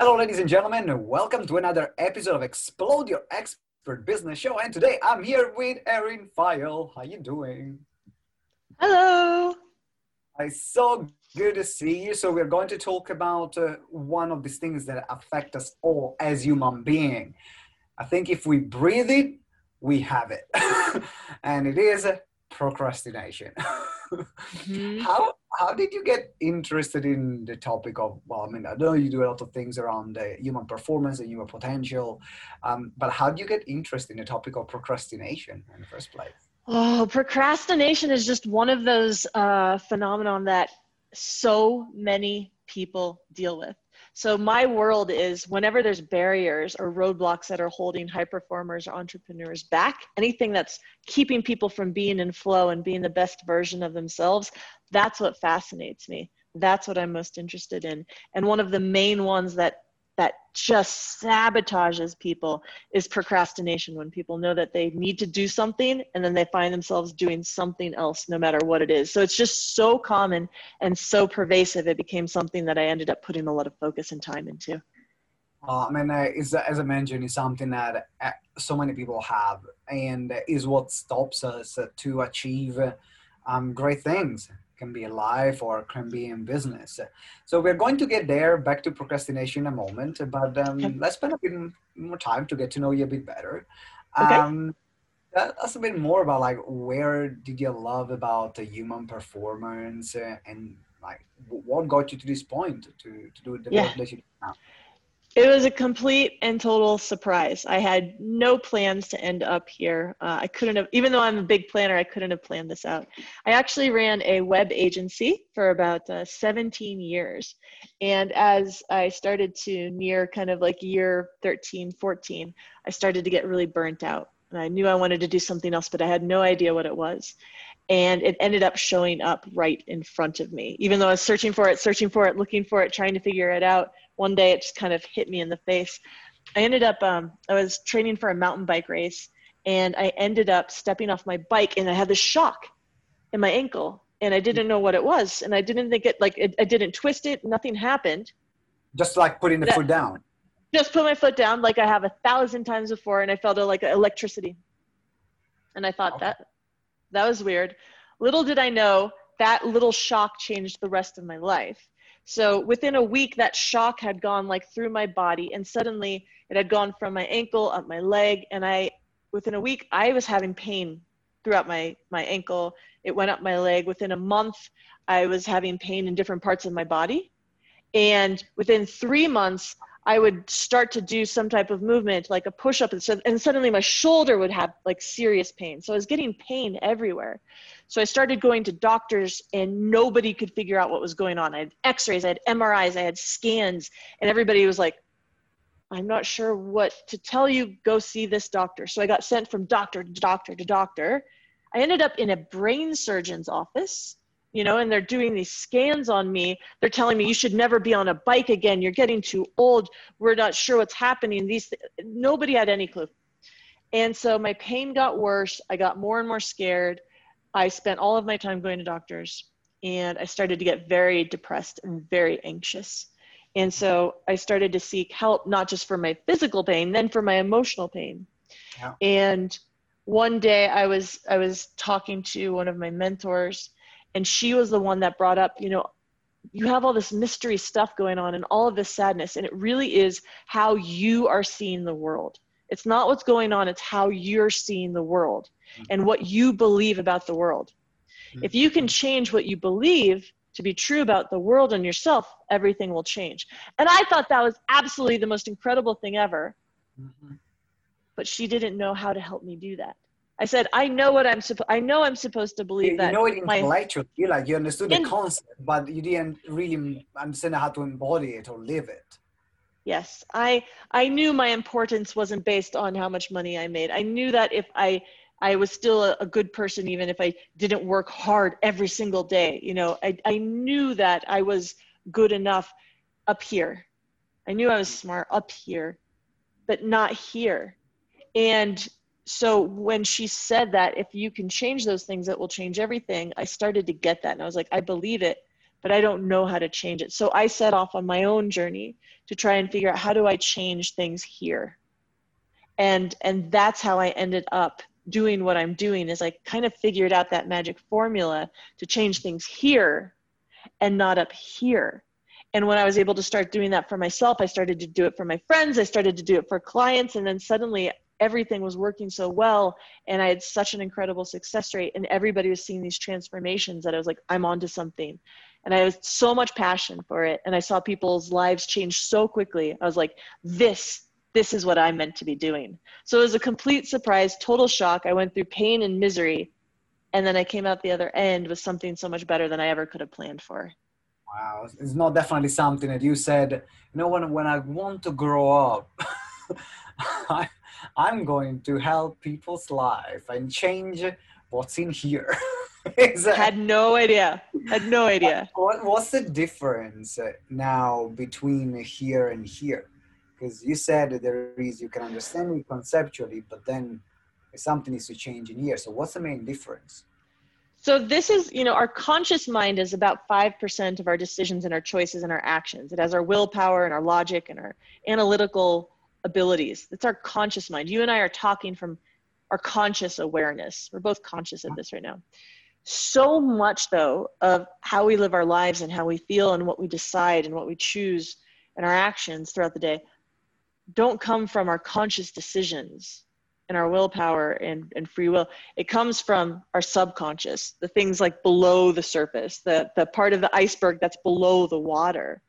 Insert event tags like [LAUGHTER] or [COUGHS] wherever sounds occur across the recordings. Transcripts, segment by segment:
Hello, ladies and gentlemen, and welcome to another episode of Explode Your Expert Business Show. And today I'm here with Erin Fall. How you doing? Hello. It's so good to see you. So we're going to talk about uh, one of these things that affect us all as human being. I think if we breathe it, we have it, [LAUGHS] and it is procrastination. [LAUGHS] mm-hmm. How how did you get interested in the topic of well i mean i know you do a lot of things around human performance and human potential um, but how do you get interested in the topic of procrastination in the first place? Oh procrastination is just one of those uh, phenomenon that so many people deal with so my world is whenever there's barriers or roadblocks that are holding high performers or entrepreneurs back, anything that's keeping people from being in flow and being the best version of themselves, that's what fascinates me. That's what I'm most interested in. And one of the main ones that that just sabotages people is procrastination when people know that they need to do something and then they find themselves doing something else no matter what it is. So it's just so common and so pervasive it became something that i ended up putting a lot of focus and time into. Uh, I mean, uh, is, as I mentioned, is something that uh, so many people have, and is what stops us to achieve um, great things can be life or can be in business. So we're going to get there back to procrastination in a moment, but um, let's spend a bit more time to get to know you a bit better. Okay. Um, tell us a bit more about like where did you love about the human performance and like what got you to this point to, to do the yeah. work that you do now? It was a complete and total surprise. I had no plans to end up here. Uh, I couldn't have, even though I'm a big planner, I couldn't have planned this out. I actually ran a web agency for about uh, 17 years. And as I started to near kind of like year 13, 14, I started to get really burnt out. And I knew I wanted to do something else, but I had no idea what it was and it ended up showing up right in front of me. Even though I was searching for it, searching for it, looking for it, trying to figure it out, one day it just kind of hit me in the face. I ended up, um, I was training for a mountain bike race and I ended up stepping off my bike and I had this shock in my ankle and I didn't know what it was. And I didn't think it, like, it, I didn't twist it, nothing happened. Just like putting the that, foot down. Just put my foot down like I have a thousand times before and I felt like electricity. And I thought okay. that, that was weird. Little did I know that little shock changed the rest of my life. So within a week, that shock had gone like through my body, and suddenly it had gone from my ankle up my leg, and I, within a week, I was having pain throughout my my ankle. It went up my leg. Within a month, I was having pain in different parts of my body, and within three months, I would start to do some type of movement, like a push up, and, so, and suddenly my shoulder would have like serious pain. So I was getting pain everywhere. So I started going to doctors, and nobody could figure out what was going on. I had x rays, I had MRIs, I had scans, and everybody was like, I'm not sure what to tell you. Go see this doctor. So I got sent from doctor to doctor to doctor. I ended up in a brain surgeon's office you know, and they're doing these scans on me. They're telling me you should never be on a bike again. You're getting too old. We're not sure what's happening. These nobody had any clue. And so my pain got worse. I got more and more scared. I spent all of my time going to doctors and I started to get very depressed and very anxious. And so I started to seek help not just for my physical pain, then for my emotional pain. Yeah. And one day I was I was talking to one of my mentors and she was the one that brought up you know you have all this mystery stuff going on and all of this sadness and it really is how you are seeing the world it's not what's going on it's how you're seeing the world mm-hmm. and what you believe about the world mm-hmm. if you can change what you believe to be true about the world and yourself everything will change and i thought that was absolutely the most incredible thing ever mm-hmm. but she didn't know how to help me do that I said, I know what I'm supposed. I know I'm supposed to believe you, that. You know it intellectually, my- like you understood the concept, but you didn't really understand how to embody it or live it. Yes, I I knew my importance wasn't based on how much money I made. I knew that if I I was still a, a good person, even if I didn't work hard every single day. You know, I I knew that I was good enough up here. I knew I was smart up here, but not here. And so when she said that if you can change those things it will change everything i started to get that and i was like i believe it but I don't know how to change it. So I set off on my own journey to try and figure out how do I change things here. And and that's how I ended up doing what I'm doing is I kind of figured out that magic formula to change things here and not up here. And when I was able to start doing that for myself, I started to do it for my friends, I started to do it for clients, and then suddenly everything was working so well and I had such an incredible success rate and everybody was seeing these transformations that I was like, I'm onto something. And I had so much passion for it. And I saw people's lives change so quickly. I was like, this this is what I'm meant to be doing. So it was a complete surprise, total shock. I went through pain and misery, and then I came out the other end with something so much better than I ever could have planned for. Wow, it's not definitely something that you said. You know, when when I want to grow up, [LAUGHS] I, I'm going to help people's life and change what's in here. [LAUGHS] Had no idea. Had no idea. What, what's the difference now between here and here? because you said there is you can understand it conceptually but then something needs to change in here so what's the main difference so this is you know our conscious mind is about 5% of our decisions and our choices and our actions it has our willpower and our logic and our analytical abilities it's our conscious mind you and i are talking from our conscious awareness we're both conscious of this right now so much though of how we live our lives and how we feel and what we decide and what we choose and our actions throughout the day don't come from our conscious decisions and our willpower and, and free will. It comes from our subconscious, the things like below the surface, the, the part of the iceberg that's below the water.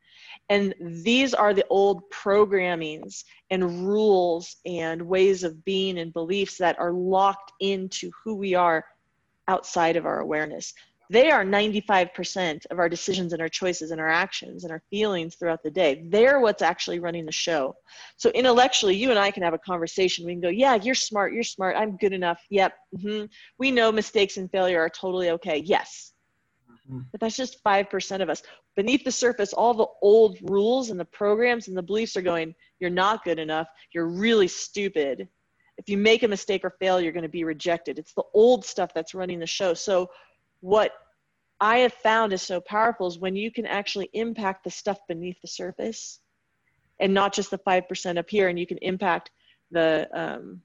And these are the old programmings and rules and ways of being and beliefs that are locked into who we are outside of our awareness they are 95% of our decisions and our choices and our actions and our feelings throughout the day. They're what's actually running the show. So intellectually, you and I can have a conversation. We can go, yeah, you're smart. You're smart. I'm good enough. Yep. Mm-hmm. We know mistakes and failure are totally okay. Yes. Mm-hmm. But that's just 5% of us. Beneath the surface, all the old rules and the programs and the beliefs are going, you're not good enough. You're really stupid. If you make a mistake or fail, you're going to be rejected. It's the old stuff that's running the show. So what I have found is so powerful is when you can actually impact the stuff beneath the surface and not just the 5% up here, and you can impact the, um,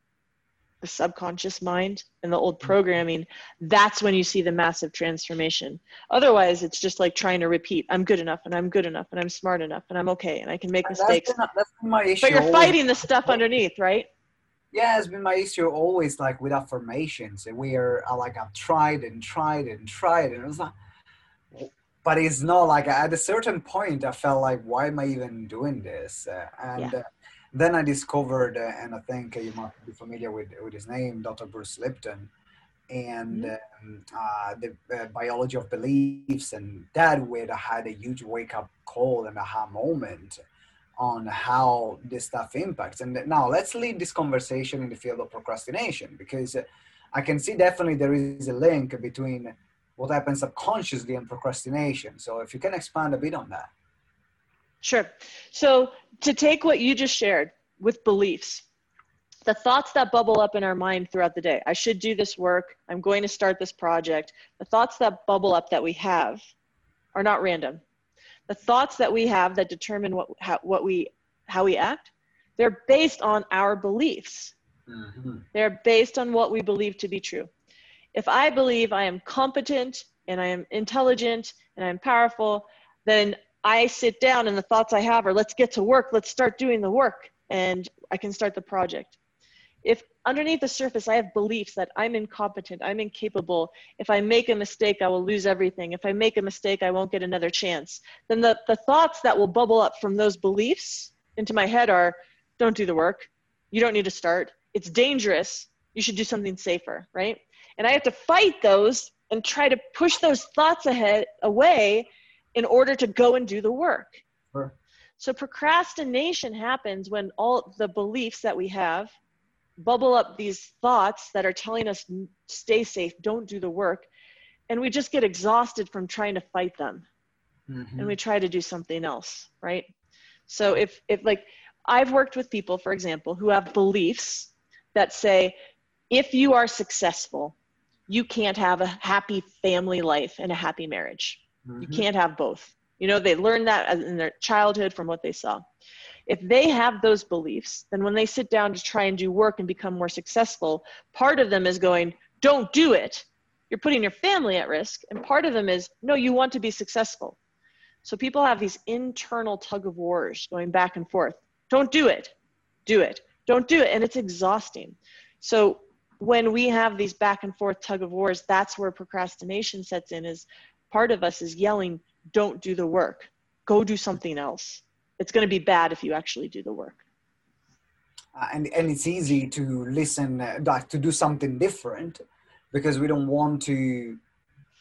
the subconscious mind and the old mm-hmm. programming, that's when you see the massive transformation. Otherwise, it's just like trying to repeat I'm good enough, and I'm good enough, and I'm smart enough, and I'm okay, and I can make mistakes. That's been, that's been my issue. But you're fighting the stuff underneath, right? yeah, it's been my issue always like with affirmations. We are uh, like I've tried and tried and tried, and it was like, but it's not like at a certain point I felt like, why am I even doing this? Uh, and yeah. Uh, uh, then I discovered, uh, and I think you might be familiar with with his name, Dr. Bruce Lipton, and mm-hmm. um, uh, the uh, biology of beliefs, and that would had a huge wake up call and aha moment on how this stuff impacts. And now let's lead this conversation in the field of procrastination because I can see definitely there is a link between what happens subconsciously and procrastination. So if you can expand a bit on that. Sure. So to take what you just shared with beliefs, the thoughts that bubble up in our mind throughout the day i should do this work i'm going to start this project the thoughts that bubble up that we have are not random the thoughts that we have that determine what, how, what we, how we act, they're based on our beliefs. Mm-hmm. They're based on what we believe to be true. If I believe I am competent and I am intelligent and I'm powerful, then I sit down and the thoughts I have are let's get to work, let's start doing the work, and I can start the project. If underneath the surface I have beliefs that I'm incompetent, I'm incapable, if I make a mistake, I will lose everything, if I make a mistake, I won't get another chance, then the, the thoughts that will bubble up from those beliefs into my head are don't do the work, you don't need to start, it's dangerous, you should do something safer, right? And I have to fight those and try to push those thoughts ahead away in order to go and do the work. Sure. So procrastination happens when all the beliefs that we have bubble up these thoughts that are telling us stay safe don't do the work and we just get exhausted from trying to fight them mm-hmm. and we try to do something else right so if if like i've worked with people for example who have beliefs that say if you are successful you can't have a happy family life and a happy marriage Mm-hmm. You can't have both. You know, they learned that in their childhood from what they saw. If they have those beliefs, then when they sit down to try and do work and become more successful, part of them is going, don't do it. You're putting your family at risk. And part of them is, no, you want to be successful. So people have these internal tug of wars going back and forth. Don't do it. Do it. Don't do it. And it's exhausting. So when we have these back and forth tug of wars, that's where procrastination sets in is part of us is yelling, don't do the work. Go do something else. It's going to be bad if you actually do the work. Uh, and, and it's easy to listen, uh, to do something different because we don't want to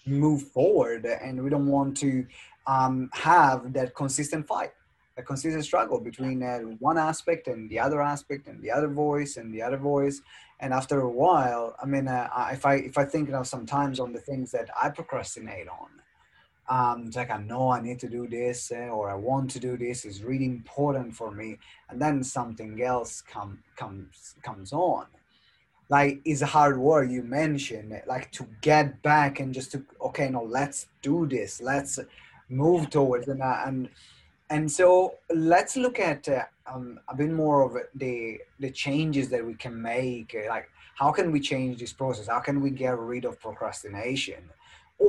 move forward and we don't want to um, have that consistent fight a consistent struggle between uh, one aspect and the other aspect and the other voice and the other voice and after a while i mean uh, if i if i think of sometimes on the things that i procrastinate on um, it's like i know i need to do this uh, or i want to do this is really important for me. And then something else come comes comes on. Like it's a hard work you mentioned like to get back and just to okay no let's do this. Let's move towards and uh, and and so let's look at uh, um, a bit more of the the changes that we can make uh, like how can we change this process? How can we get rid of procrastination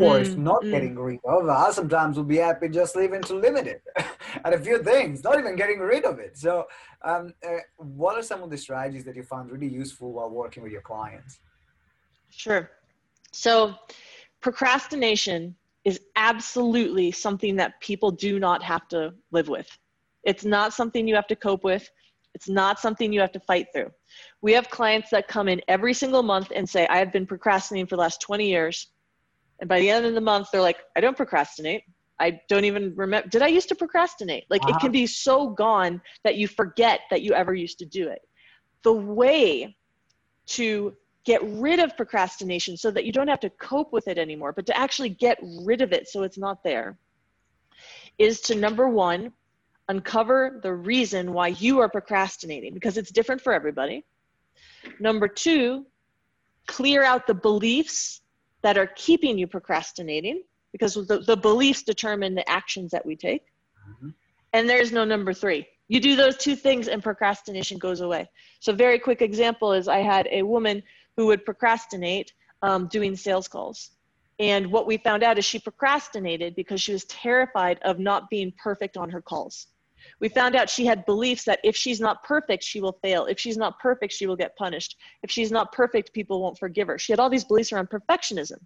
or mm, if not mm. getting rid of i sometimes will be happy just leaving to limit it [LAUGHS] and a few things not even getting rid of it so um, uh, what are some of the strategies that you found really useful while working with your clients sure so procrastination is absolutely something that people do not have to live with. It's not something you have to cope with. It's not something you have to fight through. We have clients that come in every single month and say, I have been procrastinating for the last 20 years. And by the end of the month, they're like, I don't procrastinate. I don't even remember. Did I used to procrastinate? Like uh-huh. it can be so gone that you forget that you ever used to do it. The way to get rid of procrastination so that you don't have to cope with it anymore, but to actually get rid of it so it's not there, is to number one, uncover the reason why you are procrastinating because it's different for everybody. Number two, clear out the beliefs that are keeping you procrastinating because the, the beliefs determine the actions that we take. Mm-hmm. And there's no number three. You do those two things and procrastination goes away. So, very quick example is I had a woman who would procrastinate um, doing sales calls. And what we found out is she procrastinated because she was terrified of not being perfect on her calls. We found out she had beliefs that if she's not perfect, she will fail. If she's not perfect, she will get punished. If she's not perfect, people won't forgive her. She had all these beliefs around perfectionism.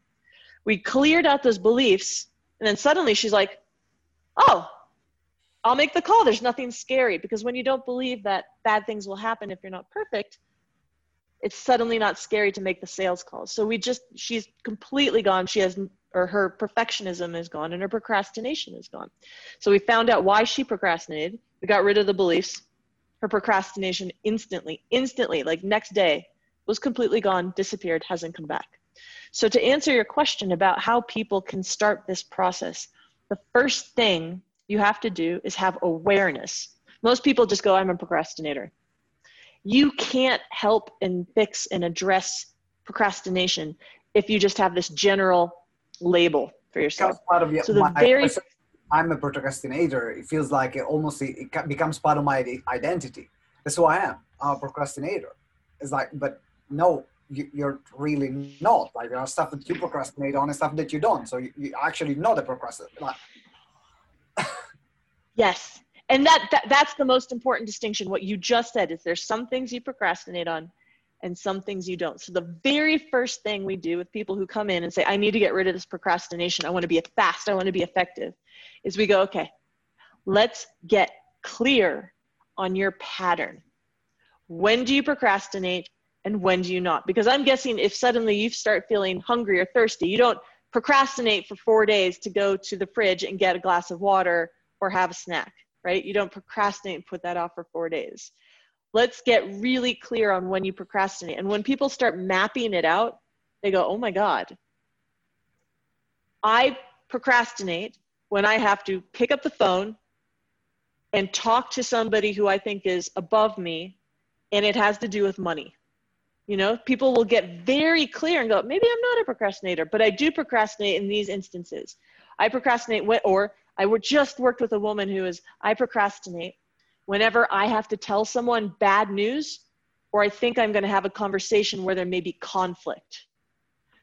We cleared out those beliefs, and then suddenly she's like, oh, I'll make the call. There's nothing scary because when you don't believe that bad things will happen if you're not perfect, it's suddenly not scary to make the sales calls. So we just, she's completely gone. She has, or her perfectionism is gone and her procrastination is gone. So we found out why she procrastinated. We got rid of the beliefs. Her procrastination instantly, instantly, like next day, was completely gone, disappeared, hasn't come back. So to answer your question about how people can start this process, the first thing you have to do is have awareness. Most people just go, I'm a procrastinator you can't help and fix and address procrastination if you just have this general label for yourself. Part of your, so the my, very I'm a procrastinator. It feels like it almost it becomes part of my identity. That's who I am. I'm a procrastinator. It's like, but no, you, are really not. Like there are stuff that you procrastinate on and stuff that you don't. So you, you're actually not a procrastinator. [LAUGHS] yes, and that, that that's the most important distinction what you just said is there's some things you procrastinate on and some things you don't. So the very first thing we do with people who come in and say i need to get rid of this procrastination. I want to be fast. I want to be effective is we go okay let's get clear on your pattern. When do you procrastinate and when do you not? Because i'm guessing if suddenly you start feeling hungry or thirsty you don't procrastinate for four days to go to the fridge and get a glass of water or have a snack right? You don't procrastinate and put that off for four days. Let's get really clear on when you procrastinate. And when people start mapping it out, they go, oh my God, I procrastinate when I have to pick up the phone and talk to somebody who I think is above me, and it has to do with money. You know, people will get very clear and go, maybe I'm not a procrastinator, but I do procrastinate in these instances. I procrastinate, when, or I just worked with a woman who is, I procrastinate whenever I have to tell someone bad news or I think I'm going to have a conversation where there may be conflict.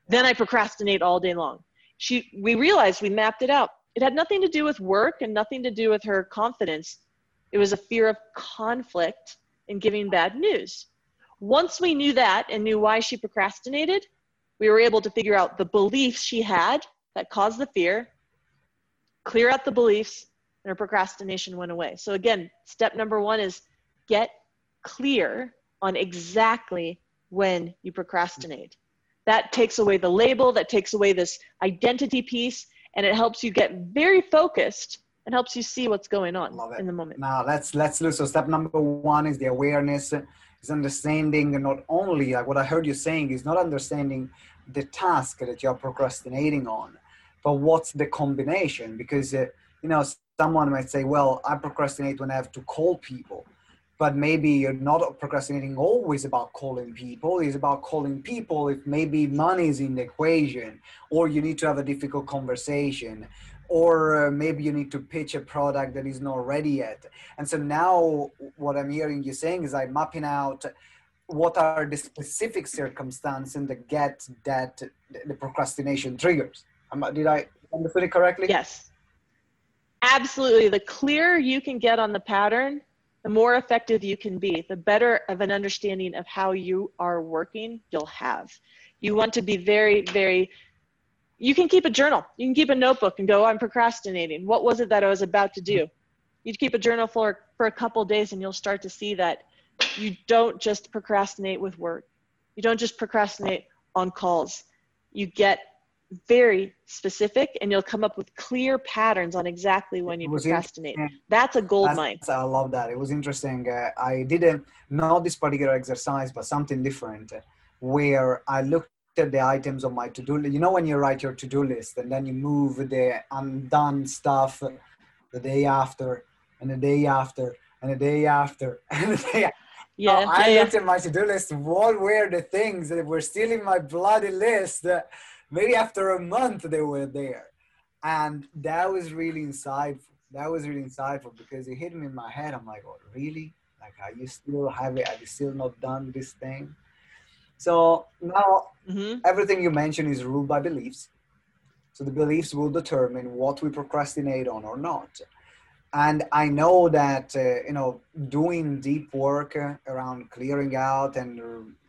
Then I procrastinate all day long. She, we realized we mapped it out. It had nothing to do with work and nothing to do with her confidence. It was a fear of conflict and giving bad news. Once we knew that and knew why she procrastinated, we were able to figure out the beliefs she had that caused the fear, clear out the beliefs, her procrastination went away. So, again, step number one is get clear on exactly when you procrastinate. That takes away the label, that takes away this identity piece, and it helps you get very focused and helps you see what's going on in the moment. Now let's let's look. So step number one is the awareness, is understanding not only like what I heard you saying is not understanding the task that you're procrastinating on, but what's the combination? Because uh, you know someone might say, well, I procrastinate when I have to call people. But maybe you're not procrastinating always about calling people. It's about calling people if maybe money is in the equation or you need to have a difficult conversation or uh, maybe you need to pitch a product that is not ready yet. And so now what i'm hearing you saying is i'm mapping out what are the specific circumstances that get that the procrastination triggers. Did i understand it correctly? Yes absolutely the clearer you can get on the pattern the more effective you can be, the better of an understanding of how you are working you'll have. You want to be very, very, you can keep a journal. You can keep a notebook and go, oh, I'm procrastinating. What was it that I was about to do? You keep a journal for, for a couple days and you'll start to see that you don't just procrastinate with work. You don't just procrastinate on calls. You get very specific and you'll come up with clear patterns on exactly when you procrastinate. That's a gold That's, mine. I love that. It was interesting. Uh, I didn't not this particular exercise, but something different where I looked at the items on my to-do list. You know when you write your to-do list and then you move the undone stuff the day after and the day after and the day after [LAUGHS] and the day after. Yeah, so I yeah, looked yeah. at my to-do list. What were the things that were still in my bloody list? Maybe after a month they were there. And that was really insightful. That was really insightful because it hit me in my head. I'm like oh really? Like are you still have it? Are you still not done this thing? So now mm-hmm. everything you mentioned is ruled by beliefs. So the beliefs will determine what we procrastinate on or not. And i know that uh, you know doing deep work around clearing out and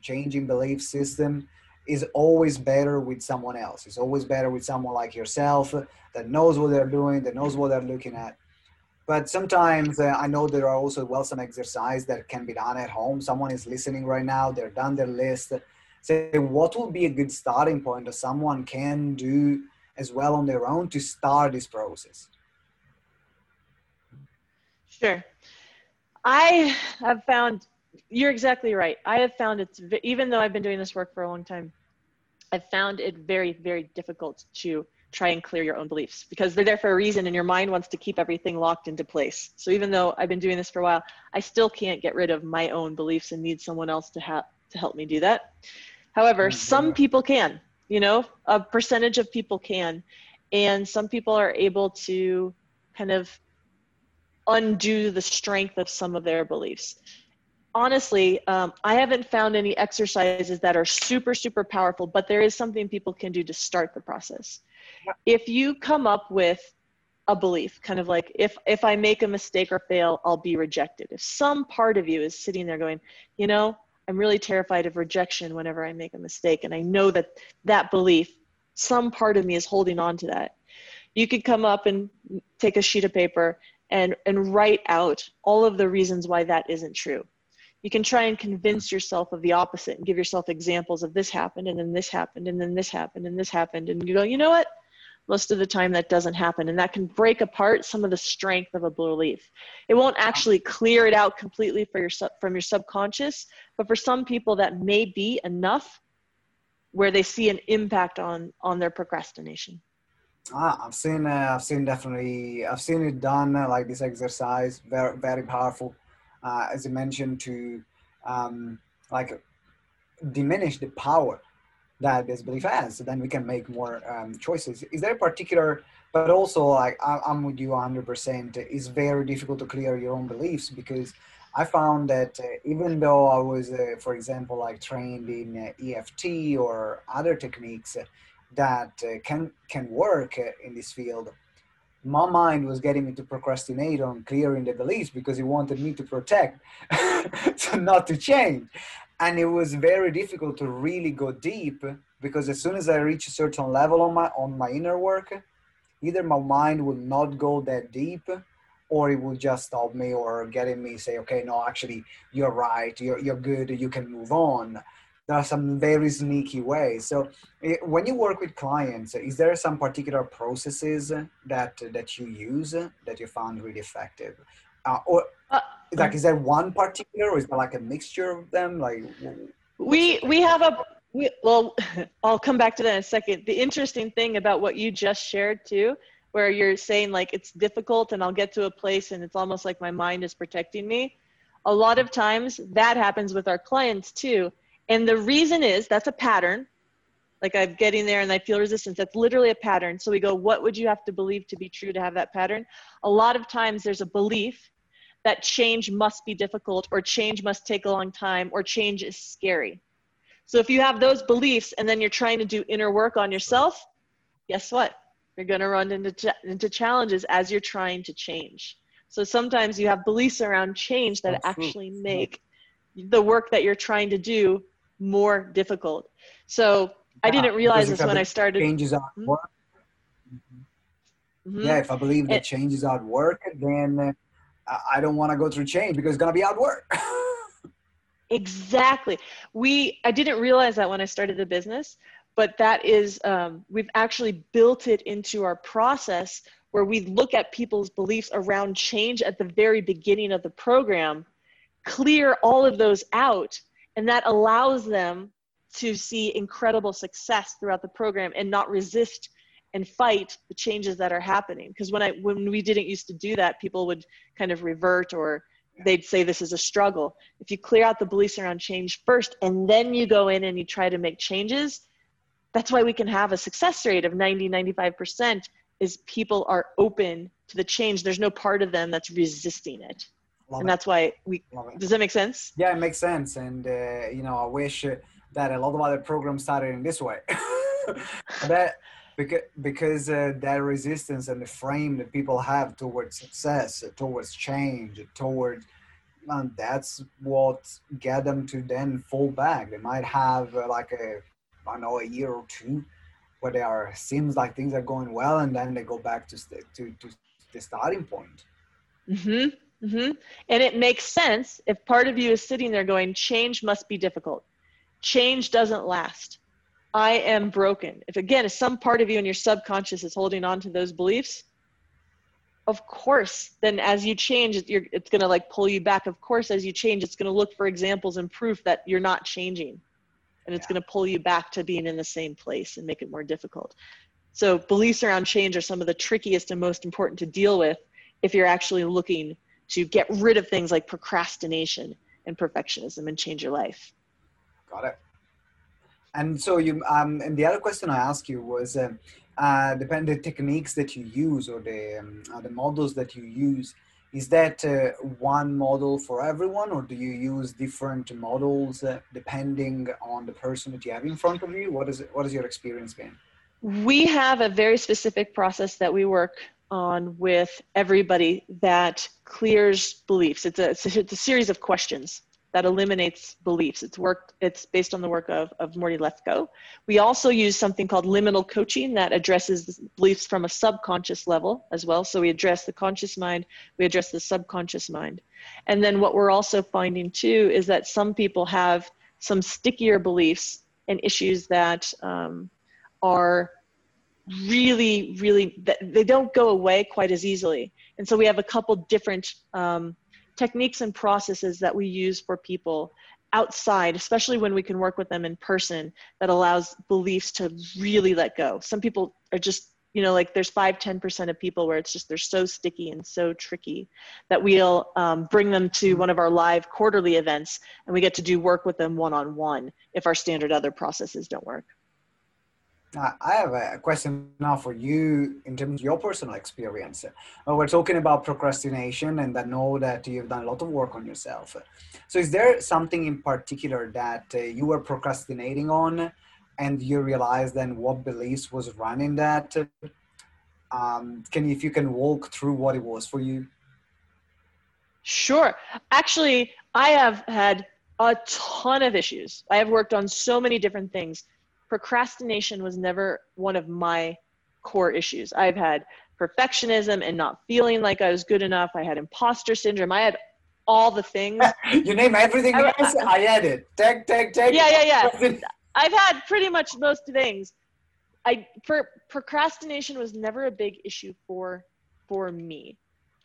changing belief system is always better with someone else. It's always better with someone like yourself that knows what they're doing, that knows what they're looking at. But sometimes uh, I know there are also well some exercise that can be done at home. Someone is listening right now, they're done their list. Say, what would be a good starting point that someone can do as well on their own to start this process? Sure. I have found you're exactly right. I have found it's even though I've been doing this work for a long time, I've found it very, very difficult to try and clear your own beliefs because they're there for a reason and your mind wants to keep everything locked into place. So even though I've been doing this for a while, I still can't get rid of my own beliefs and need someone else to have to help me do that. However, mm-hmm. some people can, you know, a percentage of people can. And some people are able to kind of undo the strength of some of their beliefs honestly, um, I haven't found any exercises that are super, super powerful, but there is something people can do to start the process. If you come up with a belief, kind of like if if I make a mistake or fail, I'll be rejected. If some part of you is sitting there going, you know, I'm really terrified of rejection whenever I make a mistake, and I know that that belief, some part of me is holding on to that. You could come up and take a sheet of paper and and write out all of the reasons why that isn't true you can try and convince yourself of the opposite and give yourself examples of this happened and then this happened and then this happened and this happened. And you go you know what? Most of the time that doesn't happen. And that can break apart some of the strength of a belief it won't actually clear it out completely for your from your subconscious but for some people that may be enough where they see an impact on on their procrastination. Ah, i've seen uh, i've seen definitely i've seen it done uh, like this exercise very very powerful uh, as you mentioned, to um, like diminish the power that this belief has. So then we can make more um, choices. Is there a particular but also like i'm with you 100% it's very difficult to clear your own beliefs because i found that uh, even though i was uh, for example like trained in uh, eft or other techniques that uh, can can work uh, in this field my mind was getting me to procrastinate on clearing the beliefs because he wanted me to protect [LAUGHS] so not to change. And it was very difficult to really go deep because as soon as i reach a certain level on my on my inner work either my mind will not go that deep or it will just stop me or getting me say okay no actually you're right. You're, you're good. You can move on there are some very sneaky ways. So it, eh, when you work with clients is there some particular processes that that you use that you found really effective? Uh, or uh, like is there one particular or is there like a mixture of them? Like we we have a we, well [LAUGHS] i'll come back to that in a second. The interesting thing about what you just shared too where you're saying like it's difficult and i'll get to a place and it's almost like my mind is protecting me a lot of times that happens with our clients too and the reason is that's a pattern. Like i'm getting there and i feel resistance. That's literally a pattern. So we go what would you have to believe to be true to have that pattern? A lot of times there's a belief that change must be difficult or change must take a long time or change is scary. So if you have those beliefs and then you're trying to do inner work on yourself, guess what? You're going to run into, into challenges as you're trying to change. So sometimes you have beliefs around change that That's actually make the work that you're trying to do more difficult. So I didn't realize this when I started. Changes at mm-hmm. work. Mm-hmm. Yeah, if I believe that it, changes at work, then uh, I don't want to go through change because it's going to be at work. [LAUGHS] Exactly. We I didn't realize that when I started the business, but that is um, we've actually built it into our process where we look at people's beliefs around change at the very beginning of the program, clear all of those out, and that allows them to see incredible success throughout the program and not resist and fight the changes that are happening because when i when we didn't used to do that people would kind of revert or they'd say this is a struggle. If you clear out the beliefs around change first and then you go in and you try to make changes, that's why we can have a success rate of 90, 95% is people are open to the change. There's no part of them that's resisting it. Love and it. that's why we, does that make sense? Yeah, it makes sense. And, uh, you know, I wish that a lot of other programs started in this way. [LAUGHS] that, because because uh, that resistance and the frame that people have towards success towards change towards that's what get them to then fall back they might have uh, like a i don't know a year or two where they are seems like things are going well and then they go back to st- to, to the starting point mm-hmm. Mm-hmm. and it makes sense if part of you is sitting there going change must be difficult change doesn't last I am broken. If again, if some part of you in your subconscious is holding on to those beliefs, of course, then as you change, it's going to like pull you back. Of course, as you change, it's going to look for examples and proof that you're not changing. And it's yeah. going to pull you back to being in the same place and make it more difficult. So, beliefs around change are some of the trickiest and most important to deal with if you're actually looking to get rid of things like procrastination and perfectionism and change your life. Got it. And so you, um, and the other question I asked you was, uh, uh, depend the techniques that you use or the um, uh, the models that you use. Is that uh, one model for everyone, or do you use different models uh, depending on the person that you have in front of you? What is it, what is your experience been? We have a very specific process that we work on with everybody that clears beliefs. It's a, it's a, it's a series of questions that eliminates beliefs. It's work. It's based on the work of, of Morty Lefkoe. We also use something called liminal coaching that addresses beliefs from a subconscious level as well. So we address the conscious mind, we address the subconscious mind. And then what we're also finding too is that some people have some stickier beliefs and issues that um, are really, really, they don't go away quite as easily. And so we have a couple different um, techniques and processes that we use for people outside, especially when we can work with them in person, that allows beliefs to really let go. Some people are just, you know, like there's five, 10% of people where it's just they're so sticky and so tricky that we'll um, bring them to one of our live quarterly events and we get to do work with them one on one if our standard other processes don't work. I have a question now for you in terms of your personal experience. Uh, we're talking about procrastination, and I know that you've done a lot of work on yourself. So, is there something in particular that uh, you were procrastinating on, and you realized then what beliefs was running that? Um, can if you can walk through what it was for you? Sure. Actually, I have had a ton of issues. I have worked on so many different things procrastination was never one of my core issues. I've had perfectionism and not feeling like I was good enough. I had imposter syndrome. I had all the things. [LAUGHS] you name everything I, else, I, I had it. Tag, tag, tag. Yeah, yeah, yeah. I've had pretty much most things. I for procrastination was never a big issue for for me.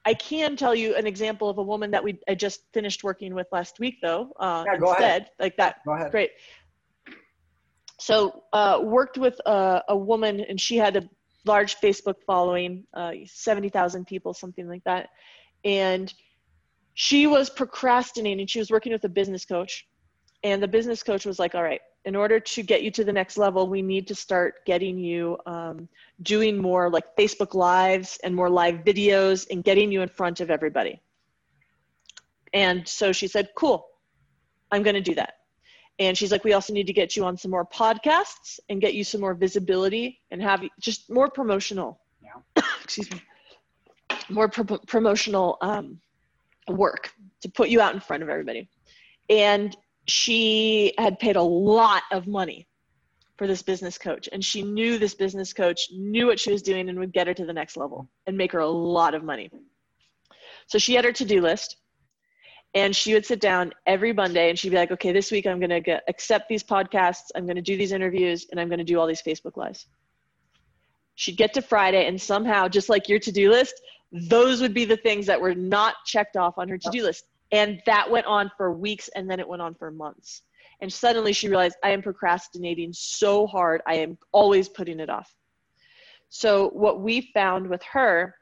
I can tell you an example of a woman that we I just finished working with last week though. Uh, yeah, go instead, ahead. like that. Go ahead. Great so uh, worked with a, a, woman and she had a large facebook following uh, 70000 people something like that. And she was procrastinating she was working with a business coach. And the business coach was like all right in order to get you to the next level we need to start getting you um, doing more like facebook lives and more live videos and getting you in front of everybody. And so she said cool. I'm going to do that and she's like, we also need to get you on some more podcasts and get you some more visibility and have just more promotional, yeah. [COUGHS] excuse me, more pro- promotional um, work to put you out in front of everybody. And she had paid a lot of money for this business coach. And she knew this business coach knew what she was doing and would get her to the next level and make her a lot of money. So she had her to do list and she would sit down every monday and she'd be like okay this week i'm going to accept these podcasts i'm going to do these interviews and i'm going to do all these facebook lives. She'd get to friday and somehow just like your to-do list those would be the things that were not checked off on her to-do list. And that went on for weeks and then it went on for months. And suddenly she realized i am procrastinating so hard i am always putting it off. So what we found with her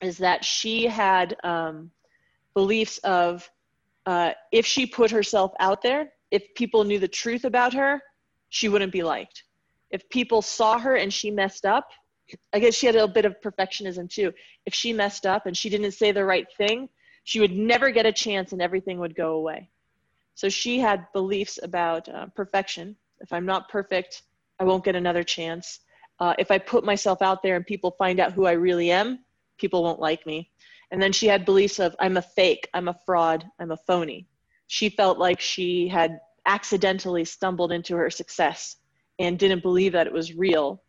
is that she had um, beliefs of uh, if she put herself out there, if people knew the truth about her, she wouldn't be liked. If people saw her and she messed up, I guess she had a bit of perfectionism too. If she messed up and she didn't say the right thing, she would never get a chance and everything would go away. So she had beliefs about uh, perfection. If I'm not perfect, I won't get another chance. Uh, if I put myself out there and people find out who I really am, people won't like me. And then she had beliefs of, I'm a fake, I'm a fraud, I'm a phony. She felt like she had accidentally stumbled into her success and didn't believe that it was real.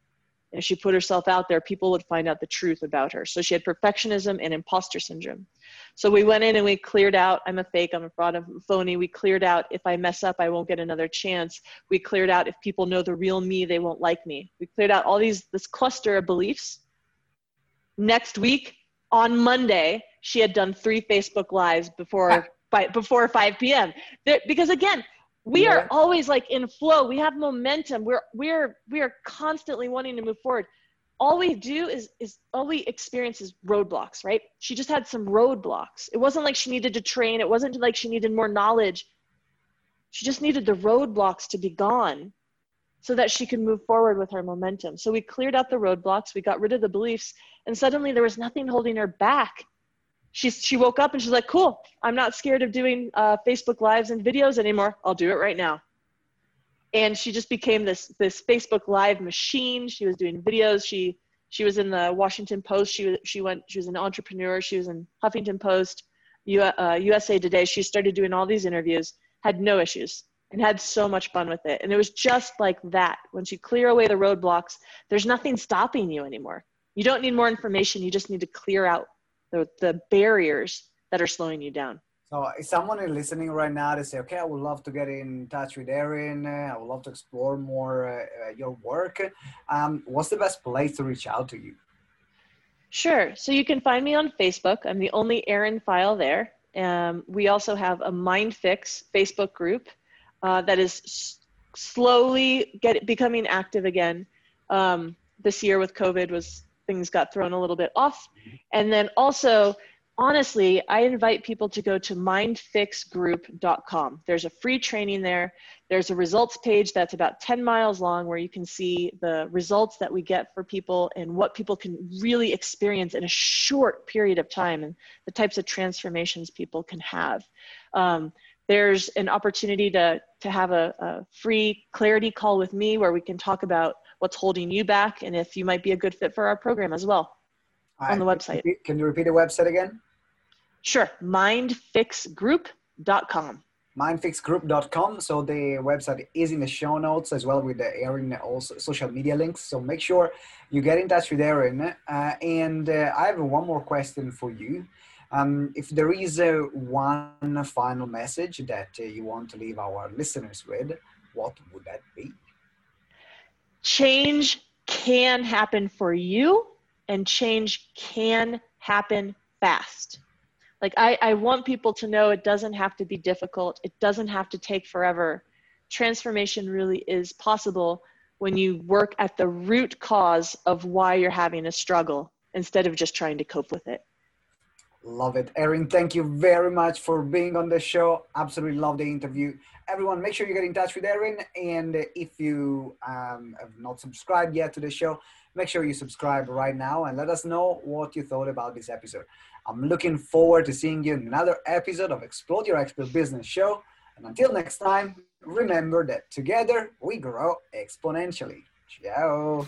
And if she put herself out there, people would find out the truth about her. So she had perfectionism and imposter syndrome. So we went in and we cleared out I'm a fake, I'm a fraud, I'm a phony. We cleared out if I mess up, I won't get another chance. We cleared out if people know the real me, they won't like me. We cleared out all these, this cluster of beliefs. Next week, on Monday, she had done three Facebook lives before by, before 5 p.m. There, because again, we yeah. are always like in flow. We have momentum. We're we're we are constantly wanting to move forward. All we do is is all we experience is roadblocks, right? She just had some roadblocks. It wasn't like she needed to train. It wasn't like she needed more knowledge. She just needed the roadblocks to be gone so that she could move forward with her momentum. So we cleared out the roadblocks, we got rid of the beliefs, and suddenly there was nothing holding her back. She, she woke up and she's like, cool, I'm not scared of doing uh, Facebook Lives and videos anymore. I'll do it right now. And she just became this, this Facebook Live machine. She was doing videos. She, she was in the Washington Post. She, she, went, she was an entrepreneur. She was in Huffington Post, U, uh, USA Today. She started doing all these interviews, had no issues and had so much fun with it. And it was just like that. Once you clear away the roadblocks, there's nothing stopping you anymore. You don't need more information. You just need to clear out the, the barriers that are slowing you down. So if someone is listening right now to say, okay, I would love to get in touch with Erin. I would love to explore more uh, uh, your work. Um, what's the best place to reach out to you? Sure. So you can find me on Facebook. I'm the only Erin Fall there. Um, we also have a MindFix Facebook group uh, that is s- slowly get becoming active again. Um, this year with COVID was things got thrown a little bit off, and then also honestly, I invite people to go to mindfixgroup.com. There's a free training there. There's a results page that's about 10 miles long where you can see the results that we get for people and what people can really experience in a short period of time and the types of transformations people can have. Um, there's an opportunity to, to have a, a free clarity call with me where we can talk about what's holding you back and if you might be a good fit for our program as well on the website. Can you repeat the website again? Sure, mindfixgroup.com. Mindfixgroup.com. So the website is in the show notes as well with the Erin also social media links. So make sure you get in touch with Erin. Uh, and uh, I have one more question for you. Um, if there is uh, one final message that uh, you want to leave our listeners with, what would that be? Change can happen for you, and change can happen fast. Like I, I want people to know it doesn't have to be difficult. It doesn't have to take forever. Transformation really is possible when you work at the root cause of why you're having a struggle instead of just trying to cope with it love it erin thank you very much for being on the show absolutely love the interview everyone make sure you get in touch with erin and if you um, have not subscribed yet to the show make sure you subscribe right now and let us know what you thought about this episode I'm looking forward to seeing you in another episode of Explode Your Expert Business Show. And until next time, remember that together we grow exponentially. Ciao.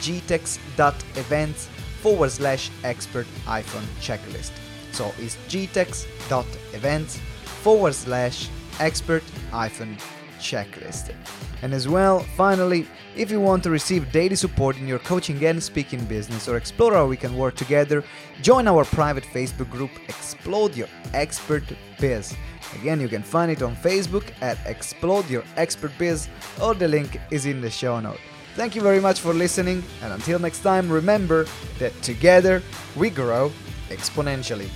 gtex.events forward slash expert hyphen checklist. So it's gtex.events forward slash expert hyphen checklist. And as well, finally, if you want to receive daily support in your coaching and speaking business or explore how we can work together, join our private Facebook group Explode Your Expert Biz. Again, you can find it on Facebook at Explode Your Expert Biz or the link is in the show note. Thank you very much for listening, and until next time, remember that together we grow exponentially.